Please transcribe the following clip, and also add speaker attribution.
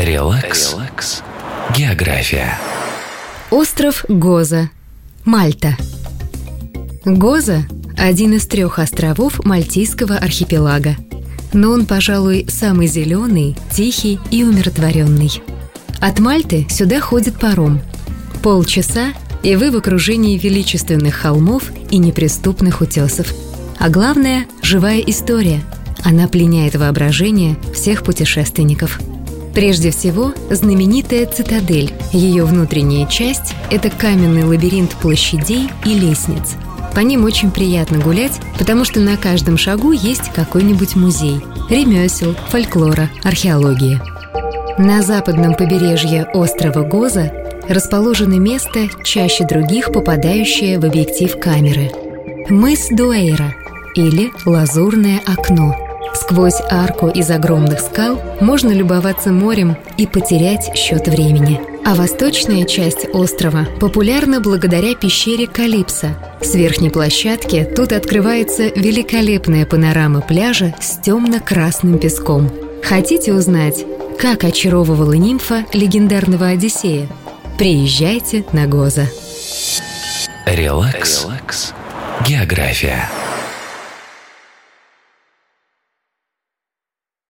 Speaker 1: Релакс. Релакс. География.
Speaker 2: Остров Гоза. Мальта. Гоза – один из трех островов Мальтийского архипелага. Но он, пожалуй, самый зеленый, тихий и умиротворенный. От Мальты сюда ходит паром. Полчаса, и вы в окружении величественных холмов и неприступных утесов. А главное – живая история. Она пленяет воображение всех путешественников – Прежде всего, знаменитая цитадель. Ее внутренняя часть – это каменный лабиринт площадей и лестниц. По ним очень приятно гулять, потому что на каждом шагу есть какой-нибудь музей – ремесел, фольклора, археологии. На западном побережье острова Гоза расположено место, чаще других попадающее в объектив камеры – мыс Дуэйра или Лазурное окно – Сквозь арку из огромных скал можно любоваться морем и потерять счет времени. А восточная часть острова популярна благодаря пещере Калипсо. С верхней площадки тут открывается великолепная панорама пляжа с темно-красным песком. Хотите узнать, как очаровывала нимфа легендарного Одиссея? Приезжайте на Гоза.
Speaker 1: Релакс. Релакс. География.